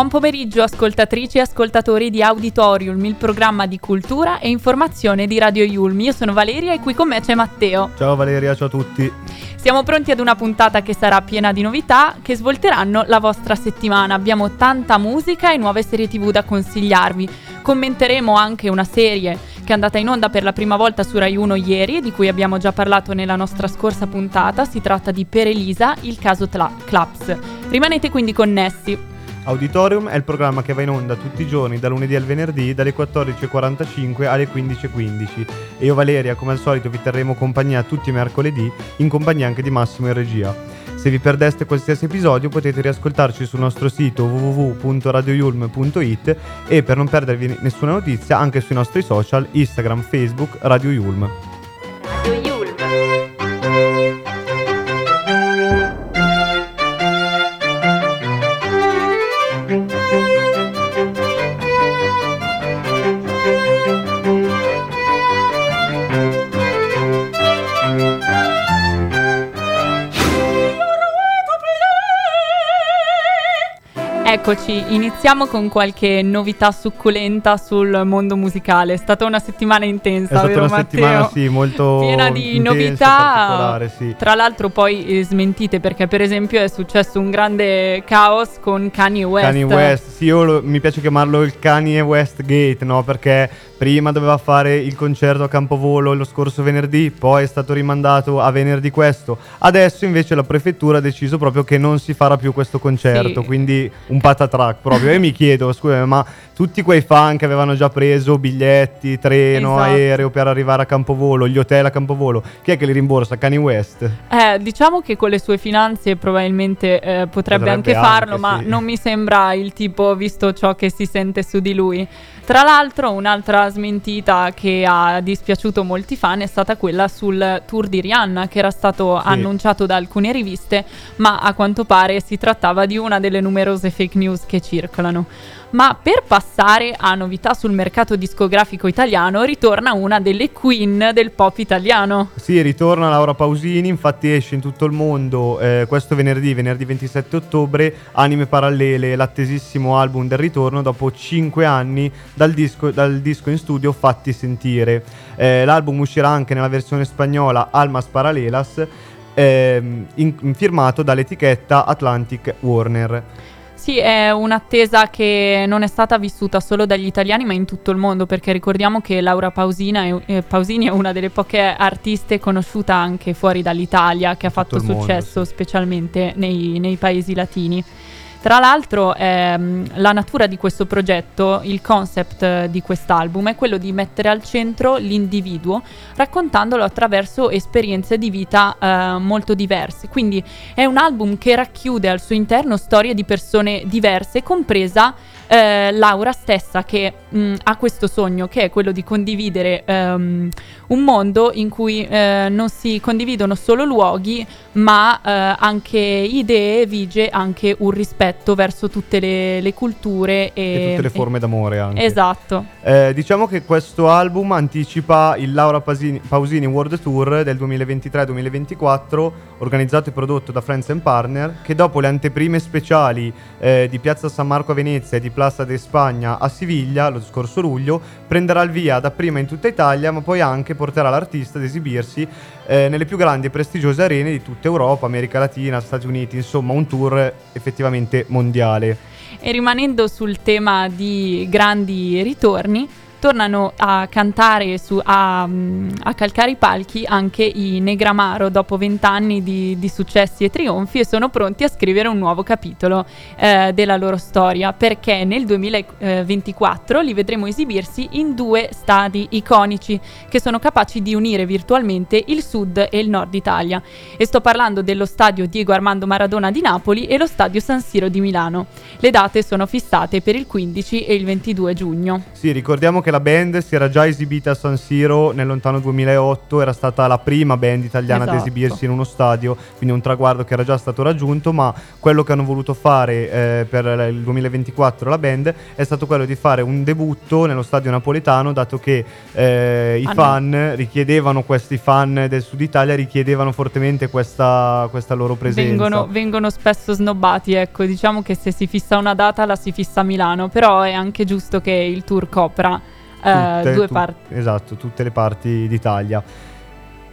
Buon pomeriggio ascoltatrici e ascoltatori di Auditorium, il programma di cultura e informazione di Radio Yulm. Io sono Valeria e qui con me c'è Matteo. Ciao Valeria, ciao a tutti. Siamo pronti ad una puntata che sarà piena di novità che svolteranno la vostra settimana. Abbiamo tanta musica e nuove serie tv da consigliarvi. Commenteremo anche una serie che è andata in onda per la prima volta su Rai 1 ieri e di cui abbiamo già parlato nella nostra scorsa puntata. Si tratta di Per Elisa, il caso Tla- Claps. Rimanete quindi connessi. Auditorium è il programma che va in onda tutti i giorni, da lunedì al venerdì, dalle 14.45 alle 15.15. E io Valeria, come al solito, vi terremo compagnia tutti i mercoledì, in compagnia anche di Massimo in regia. Se vi perdeste qualsiasi episodio potete riascoltarci sul nostro sito www.radioyulm.it e per non perdervi nessuna notizia anche sui nostri social Instagram, Facebook, Radio Yulm. Radio Yulm. Eccoci, iniziamo con qualche novità succulenta sul mondo musicale. È stata una settimana intensa, È stata vero una Matteo? settimana sì, molto piena di intensa, novità. sì. Tra l'altro poi eh, smentite perché per esempio è successo un grande caos con Kanye West. Kanye West, sì, io lo- mi piace chiamarlo il Kanye West Gate, no? Perché prima doveva fare il concerto a Campovolo lo scorso venerdì, poi è stato rimandato a venerdì questo. Adesso invece la prefettura ha deciso proprio che non si farà più questo concerto, Sì. quindi un patatrack proprio. E mi chiedo, scusa, ma tutti quei fan che avevano già preso biglietti, treno, Esatto. aereo per arrivare a Campovolo, gli hotel a Campovolo, chi è che li rimborsa? Kanye West? Eh, diciamo che con le sue finanze probabilmente eh, potrebbe, Potrebbe anche farlo, anche, ma sì. non mi sembra il tipo visto ciò che si sente su di lui. Tra l'altro, un'altra smentita che ha dispiaciuto molti fan è stata quella sul tour di Rihanna, che era stato Sì. annunciato da alcune riviste, ma a quanto pare si trattava di una delle numerose fake news che circolano. Ma per passare a novità sul mercato discografico italiano, ritorna una delle queen del pop italiano. Sì, ritorna Laura Pausini, infatti esce in tutto il mondo eh, questo venerdì, venerdì 27 ottobre, Anime Parallele, l'attesissimo album del ritorno dopo 5 anni dal disco, dal disco in studio Fatti Sentire. Eh, l'album uscirà anche nella versione spagnola Almas Paralelas, ehm, in- firmato dall'etichetta Atlantic Warner. Sì, è un'attesa che non è stata vissuta solo dagli italiani, ma in tutto il mondo, perché ricordiamo che Laura Pausina è- eh, Pausini è una delle poche artiste conosciuta anche fuori dall'Italia, che ha fatto il mondo, successo sì. specialmente nei, nei paesi latini. Tra l'altro, ehm, la natura di questo progetto, il concept eh, di quest'album è quello di mettere al centro l'individuo, raccontandolo attraverso esperienze di vita eh, molto diverse. Quindi è un album che racchiude al suo interno storie di persone diverse, compresa eh, Laura stessa che mh, ha questo sogno che è quello di condividere ehm, un mondo in cui eh, non si condividono solo luoghi, ma eh, anche idee, vige anche un rispetto verso tutte le, le culture e, E tutte le forme d'amore anche. Esatto. Eh, diciamo che questo album anticipa il Laura Pasini- Pausini World Tour del 2023-2024, organizzato e prodotto da Friends and Partner, che dopo le anteprime speciali eh, di Piazza San Marco a Venezia e di Plaza de Spagna a Siviglia lo scorso luglio, prenderà il via dapprima in tutta Italia, ma poi anche porterà l'artista ad esibirsi eh, nelle più grandi e prestigiose arene di tutta Europa, America Latina, Stati Uniti, insomma un tour effettivamente mondiale. E rimanendo sul tema di grandi ritorni, tornano a cantare, su, a, mm, a, calcare i palchi anche i Negramaro dopo vent'anni di, di, successi e trionfi e sono pronti a scrivere un nuovo capitolo eh, della loro storia perché nel 2024 li vedremo esibirsi in due stadi iconici che sono capaci di unire virtualmente il sud e il nord Italia e sto parlando dello stadio Diego Armando Maradona di Napoli e lo stadio San Siro di Milano. Le date sono fissate per il 15 e il 22 giugno. Sì, ricordiamo che la band si era già esibita a San Siro nel lontano 2008, era stata la prima band italiana esatto. ad esibirsi in uno stadio, quindi un traguardo che era già stato raggiunto, ma quello che hanno voluto fare eh, per il 2024 la band è stato quello di fare un debutto nello stadio napoletano, dato che eh, i ah, fan no. richiedevano, questi fan del sud Italia richiedevano fortemente questa, questa loro presenza. Vengono, vengono spesso snobbati, ecco, diciamo che se si fissa una data la si fissa a Milano, però è anche giusto che il tour copra tutte, due tu- parti. Esatto, tutte le parti d'Italia.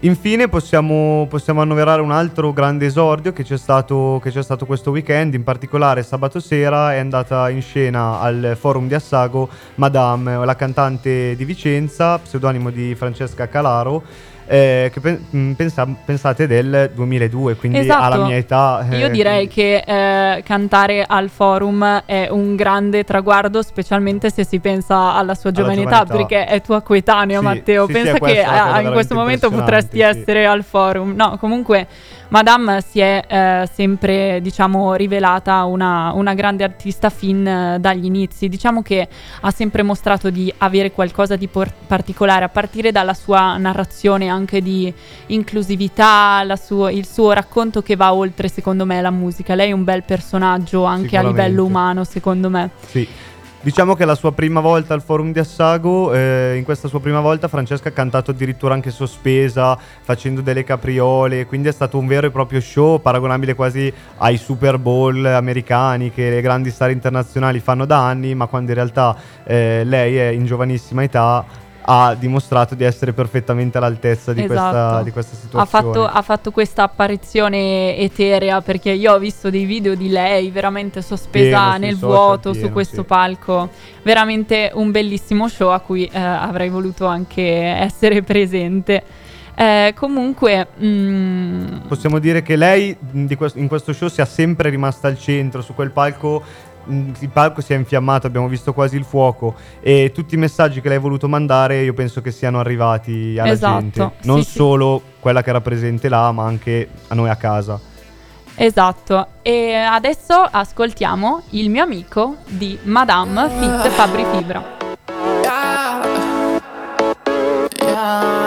Infine possiamo, possiamo, annoverare un altro grande esordio che c'è, stato, che c'è, stato, questo weekend, in particolare sabato sera è andata in scena al forum di Assago Madame, la cantante di Vicenza, pseudonimo di Francesca Calaro eh, che pe- mm, pensa- pensate del 2002, quindi esatto. alla mia età. Eh, Io direi che eh, cantare al forum è un grande traguardo, specialmente se si pensa alla sua giovane età, perché è tua coetanea, sì, Matteo. Sì, Pensa sì, che in questo momento potresti essere al forum. No, comunque Madame si è eh, sempre, diciamo, rivelata una, una grande artista fin eh, dagli inizi. Diciamo che ha sempre mostrato di avere qualcosa di por- particolare, a partire dalla sua narrazione anche di inclusività, suo, il suo racconto che va oltre, secondo me, la musica. Lei è un bel personaggio anche a livello umano, secondo me. Sì. Diciamo che la sua prima volta al forum di Assago, eh, in questa sua prima volta Francesca ha cantato addirittura anche sospesa, facendo delle capriole, quindi è stato un vero e proprio show, paragonabile quasi ai Super Bowl americani che le grandi star internazionali fanno da anni, ma quando in realtà eh, lei è in giovanissima età ha dimostrato di essere perfettamente all'altezza di, esatto. questa, di questa, situazione. Ha fatto, ha fatto, questa apparizione eterea perché io ho visto dei video di lei veramente sospesa pieno nel vuoto pieno, su questo sì. palco. Veramente un bellissimo show a cui eh, avrei voluto anche essere presente. Eh, comunque, mm... possiamo dire che lei questo, in questo show sia sempre rimasta al centro, su quel palco Mm, il palco si è infiammato, abbiamo visto quasi il fuoco e tutti i messaggi che lei ha voluto mandare io penso che siano arrivati alla esatto, gente, non sì, solo sì. quella che era presente là, ma anche a noi a casa. Esatto, e adesso ascoltiamo il mio amico di Madame Fit Fabri Fibra. Yeah. Yeah.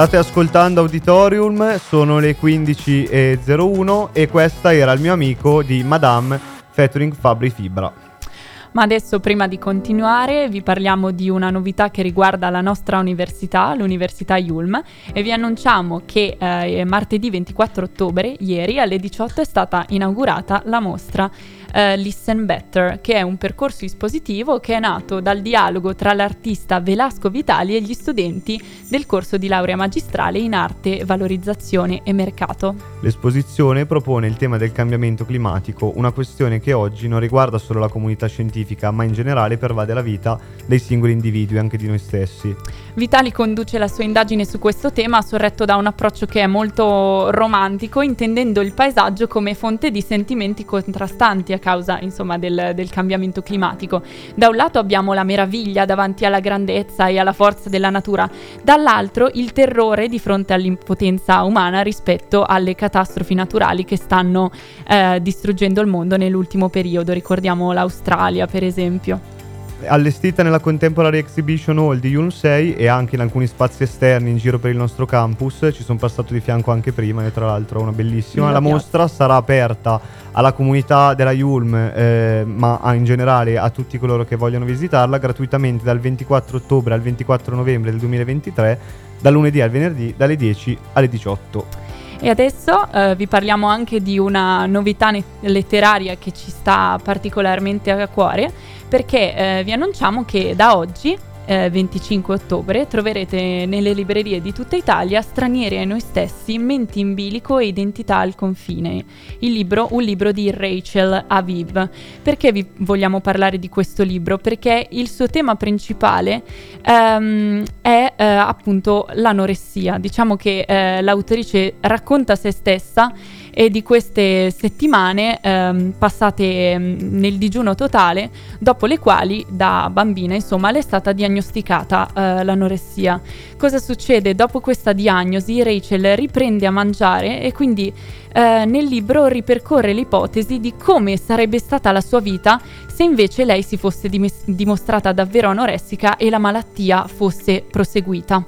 State ascoltando Auditorium, sono le 15.01 e questa era il mio amico di Madame featuring Fabri Fibra. Ma adesso, prima di continuare, vi parliamo di una novità che riguarda la nostra università, l'Università Yulm, e vi annunciamo che eh, martedì 24 ottobre, ieri alle 18, è stata inaugurata la mostra uh, Listen Better, che è un percorso espositivo che è nato dal dialogo tra l'artista Velasco Vitali e gli studenti del corso di laurea magistrale in arte, valorizzazione e mercato. L'esposizione propone il tema del cambiamento climatico, una questione che oggi non riguarda solo la comunità scientifica, ma in generale pervade la vita dei singoli individui, anche di noi stessi. Vitali conduce la sua indagine su questo tema sorretto da un approccio che è molto romantico, intendendo il paesaggio come fonte di sentimenti contrastanti causa insomma, del, del, cambiamento climatico. Da un lato abbiamo la meraviglia davanti alla grandezza e alla forza della natura, dall'altro il terrore di fronte all'impotenza umana rispetto alle catastrofi naturali che stanno eh, distruggendo il mondo nell'ultimo periodo. Ricordiamo l'Australia, per esempio allestita nella Contemporary Exhibition Hall di 6 e anche in alcuni spazi esterni in giro per il nostro campus. Ci sono passato di fianco anche prima e tra l'altro una bellissima. La mostra sarà aperta alla comunità della Yulm, eh, ma in generale a tutti coloro che vogliono visitarla gratuitamente dal 24 ottobre al 24 novembre del 2023, dal lunedì al venerdì dalle 10 alle 18. E adesso eh, vi parliamo anche di una novità ne- letteraria che ci sta particolarmente a cuore, perché eh, vi annunciamo che da oggi eh, 25 ottobre troverete nelle librerie di tutta Italia Stranieri ai noi stessi, Menti in bilico e Identità al confine. Il libro, un libro di Rachel Aviv. Perché vi vogliamo parlare di questo libro? Perché il suo tema principale ehm, è eh, appunto l'anoressia. Diciamo che eh, l'autrice racconta se stessa e di queste settimane ehm, passate ehm, nel digiuno totale, dopo le quali da bambina insomma le è stata diagnosticata eh, l'anoressia. Cosa succede? Dopo questa diagnosi Rachel riprende a mangiare e quindi eh, nel libro ripercorre l'ipotesi di come sarebbe stata la sua vita se invece lei si fosse dimes- dimostrata davvero anoressica e la malattia fosse proseguita.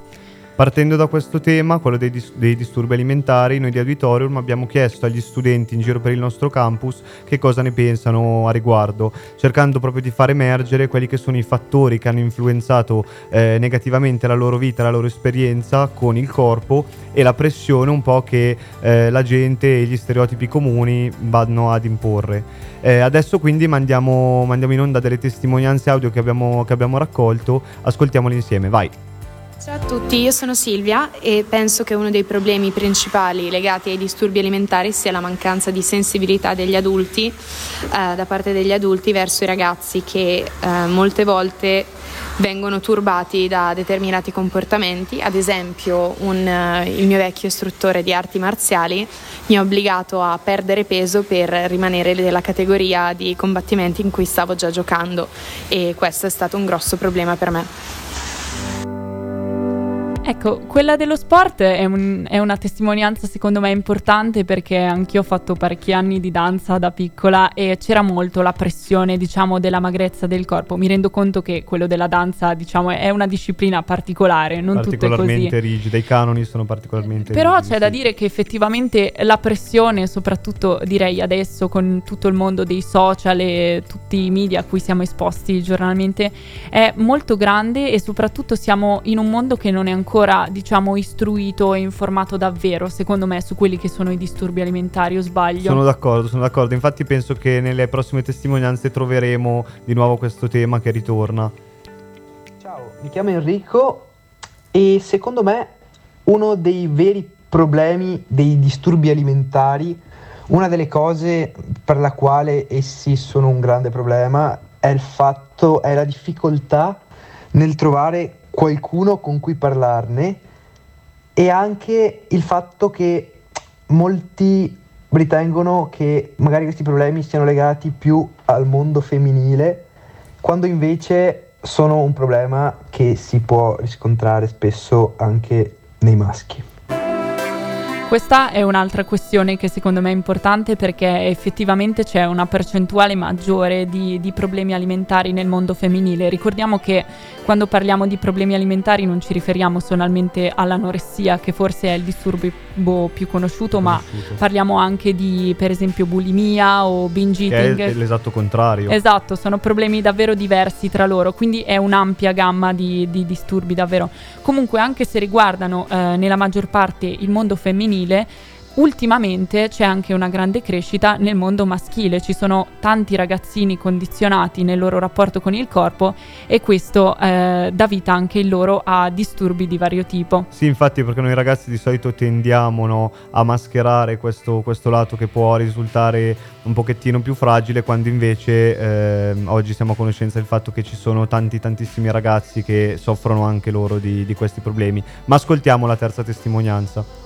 Partendo da questo tema, quello dei, dis- dei, disturbi alimentari, noi di Auditorium abbiamo chiesto agli studenti in giro per il nostro campus che cosa ne pensano a riguardo, cercando proprio di far emergere quelli che sono i fattori che hanno influenzato eh, negativamente la loro vita, la loro esperienza con il corpo e la pressione un po' che eh, la gente e gli stereotipi comuni vanno ad imporre. Eh, adesso quindi mandiamo, mandiamo, in onda delle testimonianze audio che abbiamo, che abbiamo raccolto, ascoltiamole insieme, vai! Ciao a tutti, io sono Silvia e penso che uno dei problemi principali legati ai disturbi alimentari sia la mancanza di sensibilità degli adulti, eh, da parte degli adulti verso i ragazzi che eh, molte volte vengono turbati da determinati comportamenti. Ad esempio, un, uh, il mio vecchio istruttore di arti marziali mi ha obbligato a perdere peso per rimanere nella categoria di combattimenti in cui stavo già giocando e questo è stato un grosso problema per me. Ecco, quella dello sport è, un, è, una testimonianza secondo me importante perché anch'io ho fatto parecchi anni di danza da piccola e c'era molto la pressione, diciamo, della magrezza del corpo. Mi rendo conto che quello della danza, diciamo, è una disciplina particolare, non tutto è così. Particolarmente rigida, i canoni sono particolarmente Però rigidi, c'è sì. da dire che effettivamente la pressione, soprattutto direi adesso con tutto il mondo dei social e tutti i media a cui siamo esposti giornalmente, è molto grande e soprattutto siamo in un mondo che non è ancora ancora, diciamo, istruito e informato davvero, secondo me, su quelli che sono i disturbi alimentari, o sbaglio? Sono d'accordo, sono d'accordo. Infatti penso che nelle prossime testimonianze troveremo di nuovo questo tema che ritorna. Ciao, mi chiamo Enrico e secondo me uno dei veri problemi dei disturbi alimentari, una delle cose per la quale essi sono un grande problema è il fatto, è la difficoltà nel trovare qualcuno con cui parlarne e anche il fatto che molti ritengono che magari questi problemi siano legati più al mondo femminile, quando invece sono un problema che si può riscontrare spesso anche nei maschi. Questa è un'altra questione che secondo me è importante perché effettivamente c'è una percentuale maggiore di, di, problemi alimentari nel mondo femminile. Ricordiamo che quando parliamo di problemi alimentari non ci riferiamo solamente all'anoressia, che forse è il disturbo più conosciuto, ma parliamo anche di per esempio bulimia o binge eating. Che è l'esatto contrario. Esatto, sono problemi davvero diversi tra loro, quindi è un'ampia gamma di, di disturbi davvero. Comunque anche se riguardano eh, nella maggior parte il mondo femminile, femminile, ultimamente c'è anche una grande crescita nel mondo maschile, ci sono tanti ragazzini condizionati nel loro rapporto con il corpo e questo eh, dà vita anche in loro a disturbi di vario tipo. Sì, infatti perché noi ragazzi di solito tendiamo no, a mascherare questo, questo, lato che può risultare un pochettino più fragile quando invece eh, oggi siamo a conoscenza del fatto che ci sono tanti tantissimi ragazzi che soffrono anche loro di, di questi problemi. Ma ascoltiamo la terza testimonianza.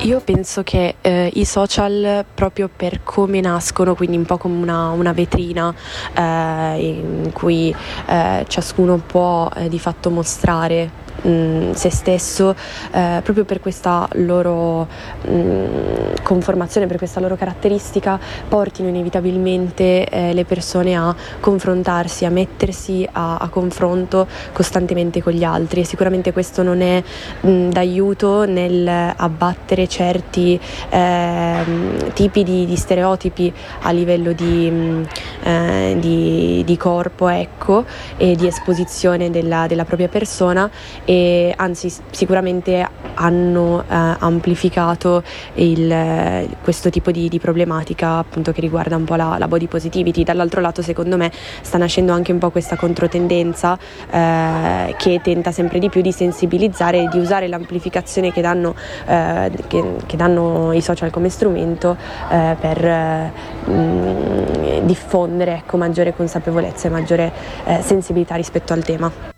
Io penso che eh, i social, proprio per come nascono, quindi un po' come una, una vetrina eh, in cui eh, ciascuno può eh, di fatto mostrare mh, mm, se stesso eh, proprio per questa loro mh, mm, conformazione, per questa loro caratteristica, portino inevitabilmente eh, le persone a confrontarsi, a mettersi a, a, confronto costantemente con gli altri. E sicuramente questo non è mh, d'aiuto nel abbattere certi eh, tipi di, di, stereotipi a livello di, eh, di, di corpo ecco, e di esposizione della, della propria persona e anzi sicuramente hanno eh, amplificato il, questo tipo di, di, problematica appunto che riguarda un po' la, la, body positivity. Dall'altro lato secondo me sta nascendo anche un po' questa controtendenza eh, che tenta sempre di più di sensibilizzare e di usare l'amplificazione che danno, eh, che, che danno i social come strumento eh, per mh, mm, diffondere ecco, maggiore consapevolezza e maggiore eh, sensibilità rispetto al tema.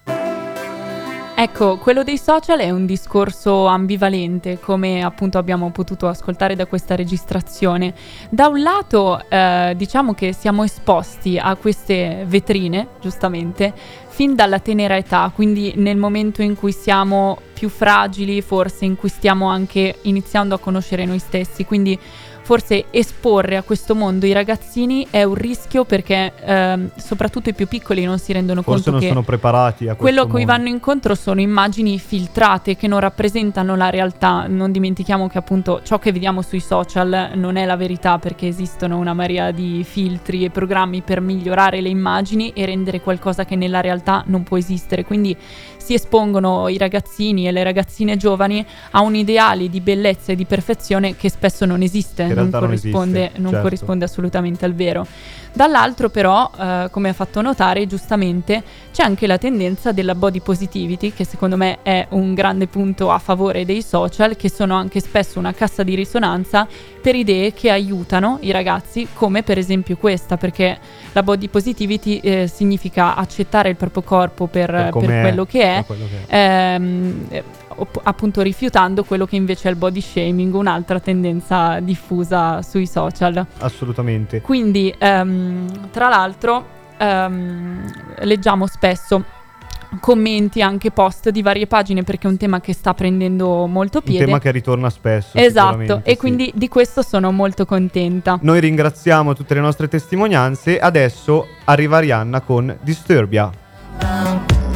Ecco, quello dei social è un discorso ambivalente, come appunto abbiamo potuto ascoltare da questa registrazione. Da un lato, eh, diciamo che siamo esposti a queste vetrine, giustamente, fin dalla tenera età, quindi nel momento in cui siamo più fragili, forse in cui stiamo anche iniziando a conoscere noi stessi, quindi forse esporre a questo mondo i ragazzini è un rischio perché ehm, soprattutto i più piccoli non si rendono forse conto non che sono preparati a quello a cui mondo. vanno incontro sono immagini filtrate che non rappresentano la realtà. Non dimentichiamo che appunto ciò che vediamo sui social non è la verità perché esistono una marea di filtri e programmi per migliorare le immagini e rendere qualcosa che nella realtà non può esistere. Quindi si espongono i ragazzini e le ragazzine giovani a un ideale di bellezza e di perfezione che spesso non esiste, non, corrisponde, non, esiste, non certo. corrisponde assolutamente al vero. Dall'altro però, eh, come ha fatto notare giustamente, c'è anche la tendenza della body positivity, che secondo me è un grande punto a favore dei social, che sono anche spesso una cassa di risonanza per idee che aiutano i ragazzi, come per esempio questa, perché la body positivity eh, significa accettare il proprio corpo per, per, per quello che è. Quello che è. Ehm, appunto rifiutando quello che invece è il body shaming, un'altra tendenza diffusa sui social. Assolutamente. Quindi, um, tra l'altro, um, leggiamo spesso commenti, anche post di varie pagine perché è un tema che sta prendendo molto piede. Un tema che ritorna spesso. Esatto, e sì. quindi di questo sono molto contenta. Noi ringraziamo tutte le nostre testimonianze, adesso arriva Rihanna con Disturbia.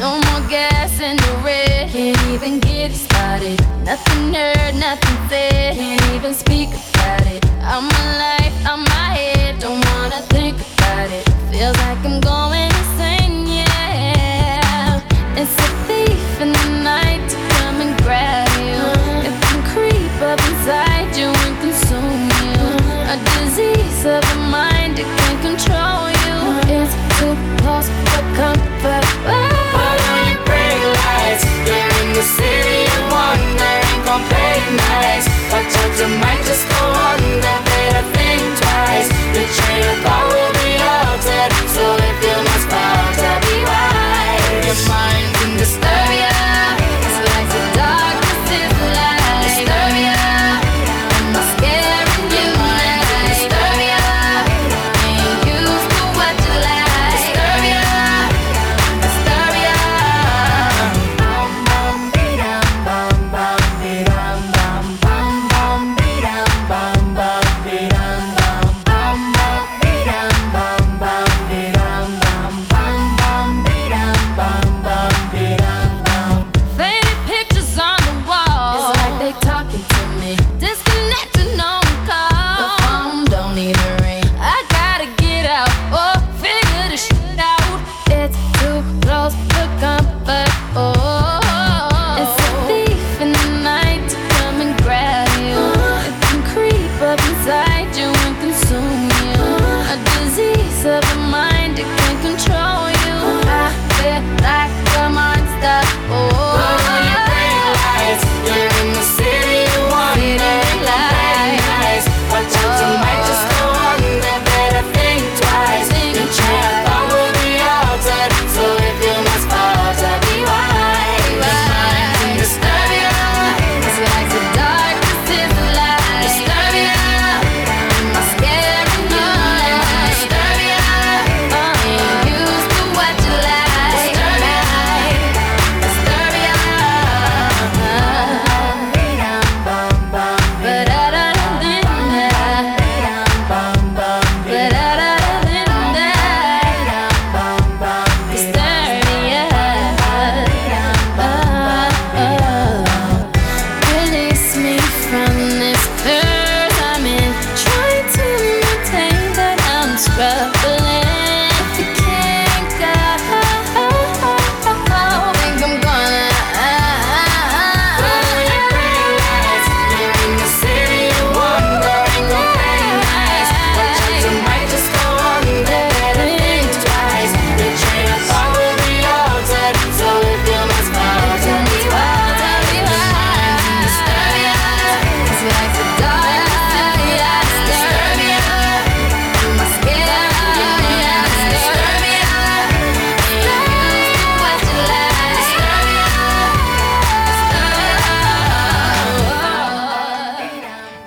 No more gas in the red, can't even get started. Nothing heard, nothing said, can't even speak about it. I'm alive, I'm my head, don't wanna think about it. Feels like I'm going insane, yeah. It's a thief in the night to come and grab you. Uh-huh. It can creep up inside you and consume you. A disease of the mind, a city of wonder and complete nights. But your mind just go on, that better think twice. Betray your power.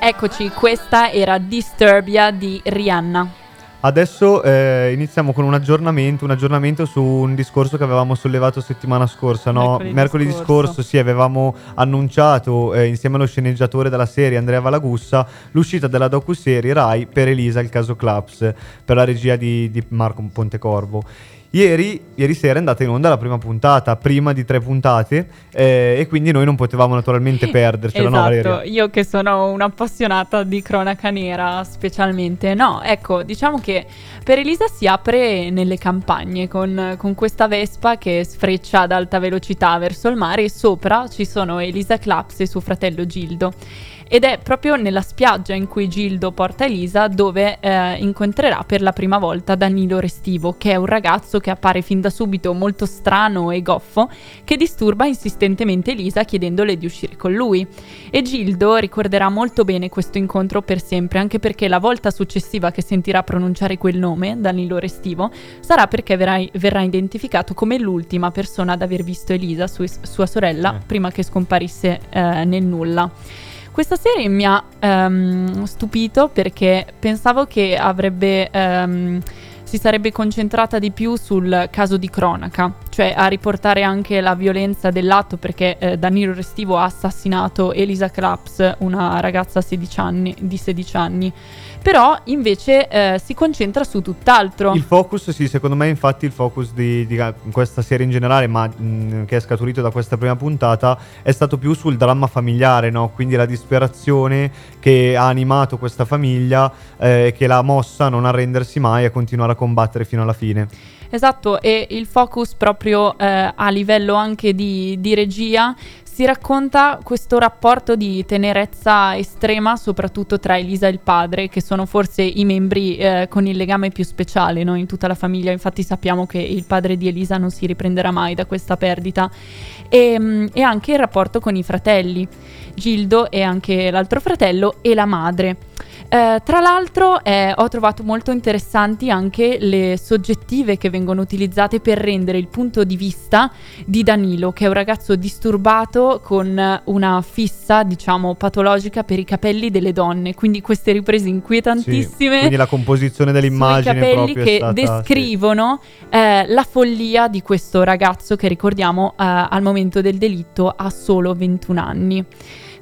Eccoci, questa era Disturbia di Rihanna. Adesso eh, iniziamo con un aggiornamento, un aggiornamento su un discorso che avevamo sollevato settimana scorsa, no? Mercoledì Mercoledì scorso. scorso sì, avevamo annunciato eh, insieme allo sceneggiatore della serie Andrea Valagussa l'uscita della docuserie Rai per Elisa il caso Claps per la regia di, di Marco Pontecorvo. Ieri, ieri sera è andata in onda la prima puntata, prima di tre puntate, eh, e quindi noi non potevamo naturalmente perdercela, no Esatto, Valeria? io che sono un'appassionata di cronaca nera specialmente. No, ecco, diciamo che per Elisa si apre nelle campagne con, con questa Vespa che sfreccia ad alta velocità verso il mare e sopra ci sono Elisa Claps e suo fratello Gildo. Ed è proprio nella spiaggia in cui Gildo porta Elisa dove eh, incontrerà per la prima volta Danilo Restivo, che è un ragazzo che appare fin da subito molto strano e goffo, che disturba insistentemente Elisa chiedendole di uscire con lui. E Gildo ricorderà molto bene questo incontro per sempre, anche perché la volta successiva che sentirà pronunciare quel nome, Danilo Restivo, sarà perché verrà, verrà identificato come l'ultima persona ad aver visto Elisa, su- sua sorella, Eh. prima che scomparisse eh, nel nulla. Questa serie mi ha ehm, stupito perché pensavo che avrebbe ehm, si sarebbe concentrata di più sul caso di cronaca, cioè a riportare anche la violenza dell'atto perché eh, Danilo Restivo ha assassinato Elisa Claps, una ragazza 16 anni, di 16 anni. Però invece eh, si concentra su tutt'altro. Il focus, sì, secondo me infatti il focus di, di questa serie in generale, ma mh, che è scaturito da questa prima puntata, è stato più sul dramma familiare, no? Quindi la disperazione che ha animato questa famiglia eh, che l'ha mossa a non arrendersi mai e a continuare a combattere fino alla fine. Esatto, e il focus proprio eh, a livello anche di, di regia si racconta questo rapporto di tenerezza estrema, soprattutto tra Elisa e il padre, che sono forse i membri eh, con il legame più speciale no? in tutta la famiglia. Infatti sappiamo che il padre di Elisa non si riprenderà mai da questa perdita. E, mm, e anche il rapporto con i fratelli, Gildo e anche l'altro fratello e la madre. Eh, tra l'altro eh, ho trovato molto interessanti anche le soggettive che vengono utilizzate per rendere il punto di vista di Danilo, che è un ragazzo disturbato con una fissa, diciamo, patologica per i capelli delle donne. Quindi queste riprese Sì, inquietantissime Quindi la composizione dell'immagine capelli proprio è che stata, sì. descrivono eh, la follia di questo ragazzo che ricordiamo eh, al momento del delitto ha solo 21 anni.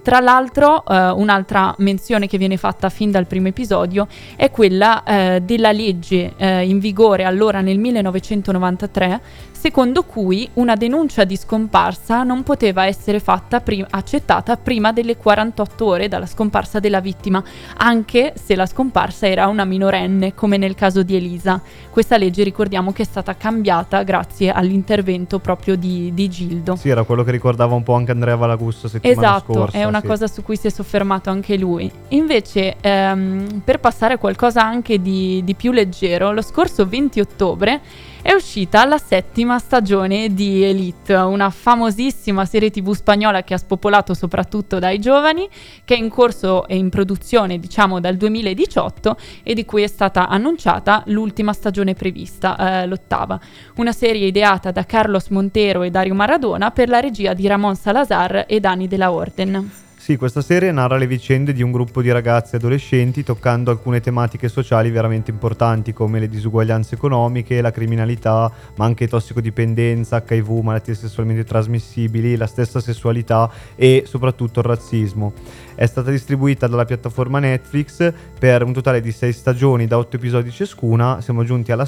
Tra l'altro, eh, un'altra menzione che viene fatta fin dal primo episodio è quella eh, della legge eh, in vigore allora nel 1993, secondo cui una denuncia di scomparsa non poteva essere fatta pri- accettata prima delle 48 ore dalla scomparsa della vittima, anche se la scomparsa era una minorenne, come nel caso di Elisa. Questa legge ricordiamo che è stata cambiata grazie all'intervento proprio di, di Gildo. Sì, era quello che ricordava un po' anche Andrea Valagusso settimana Esatto, scorsa. è una sì. cosa su cui si è soffermato anche lui. Invece, ehm, per passare a qualcosa anche di, di più leggero, lo scorso 20 ottobre è uscita la settima stagione di Elite, una famosissima serie tv spagnola che ha spopolato soprattutto dai giovani, che è in corso e in produzione diciamo dal 2018 e di cui è stata annunciata l'ultima stagione prevista, eh, l'ottava. Una serie ideata da Carlos Montero e Dario Maradona per la regia di Ramon Salazar e Dani della Orden. Sì, questa serie narra le vicende di un gruppo di ragazzi e adolescenti toccando alcune tematiche sociali veramente importanti come le disuguaglianze economiche, la criminalità, ma anche tossicodipendenza, HIV, malattie sessualmente trasmissibili, la stessa sessualità e soprattutto il razzismo. È stata distribuita dalla piattaforma Netflix per un totale di 6 stagioni da 8 episodi ciascuna, siamo giunti alla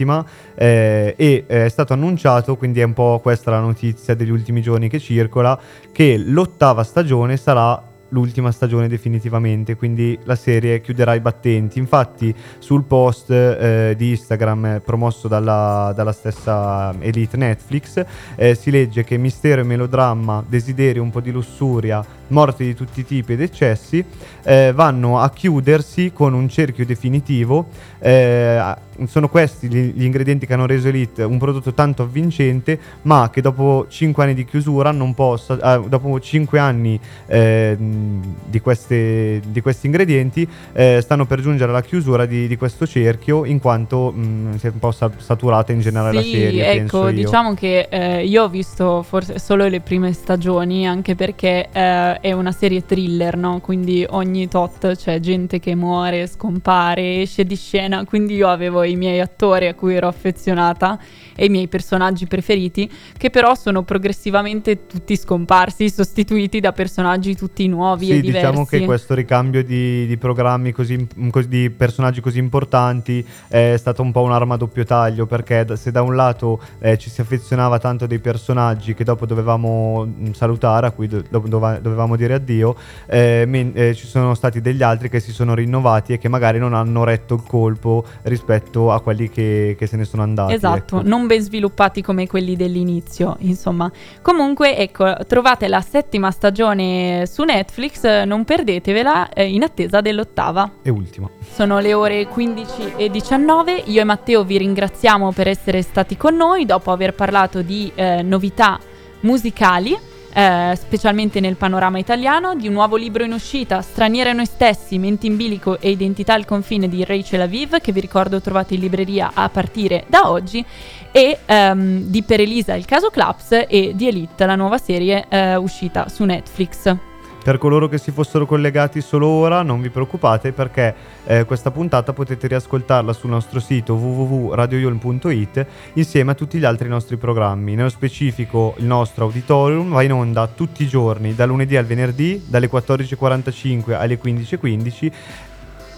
settima eh, e eh, è stato annunciato, quindi è un po' questa la notizia degli ultimi giorni che circola, che l'ottava stagione sarà l'ultima stagione definitivamente, quindi la serie chiuderà i battenti. Infatti sul post eh, di Instagram eh, promosso dalla, dalla stessa Elite Netflix eh, si legge che mistero e melodramma, desiderio, un po' di lussuria, morte di tutti i tipi ed eccessi eh, vanno a chiudersi con un cerchio definitivo eh, sono questi gli, gli, ingredienti che hanno reso Elite un prodotto tanto avvincente, ma che dopo 5 anni di chiusura non possa, eh, dopo 5 anni eh, di, queste, di, questi ingredienti, eh, stanno per giungere alla chiusura di, di questo cerchio, in quanto mh, mm, si è un po' saturata in generale sì, la serie. Ecco, diciamo che eh, io ho visto forse solo le prime stagioni, anche perché eh, è una serie thriller, no? Quindi ogni tot c'è gente che muore, scompare, esce di scena, quindi io avevo i miei attori a cui ero affezionata e i miei personaggi preferiti, che però sono progressivamente tutti scomparsi, sostituiti da personaggi tutti nuovi sì, e diversi. Diciamo che questo ricambio di, di programmi così, di personaggi così importanti è stato un po' un'arma a doppio taglio, perché se da un lato eh, ci si affezionava tanto dei personaggi che dopo dovevamo mh, salutare, a cui do- dovevamo dire addio, eh, men- eh, ci sono stati degli altri che si sono rinnovati e che magari non hanno retto il colpo rispetto a quelli che, che se ne sono andati. Esatto, ecco. non ben sviluppati come quelli dell'inizio, insomma. Comunque, ecco, trovate la settima stagione su Netflix, non perdetevela eh, in attesa dell'ottava. E ultima. Sono le ore 15 e 19, io e Matteo vi ringraziamo per essere stati con noi dopo aver parlato di eh, novità musicali eh, specialmente nel panorama italiano, di un nuovo libro in uscita, Straniere noi stessi, Mente in bilico e Identità al confine di Rachel Aviv, che vi ricordo trovate in libreria a partire da oggi, e ehm, di Per Elisa, il caso Claps, e di Elite, la nuova serie eh, uscita su Netflix. Per coloro che si fossero collegati solo ora, non vi preoccupate perché eh, questa puntata potete riascoltarla sul nostro sito www.radioyulm.it insieme a tutti gli altri nostri programmi. Nello specifico il nostro auditorium va in onda tutti i giorni, da lunedì al venerdì, dalle 14.45 alle 15.15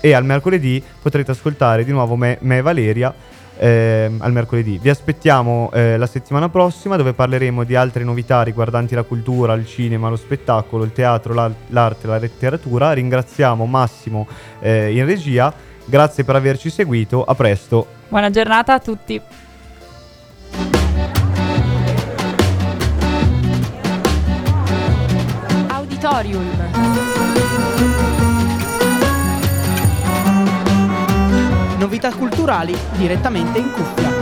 e al mercoledì potrete ascoltare di nuovo me, me e Valeria eh, al mercoledì. Vi aspettiamo eh, la settimana prossima dove parleremo di altre novità riguardanti la cultura, il cinema, lo spettacolo, il teatro, la, l'arte, la letteratura. Ringraziamo Massimo eh, in regia, grazie per averci seguito, a presto. Buona giornata a tutti. Auditorium Novità culturali direttamente in cuffia.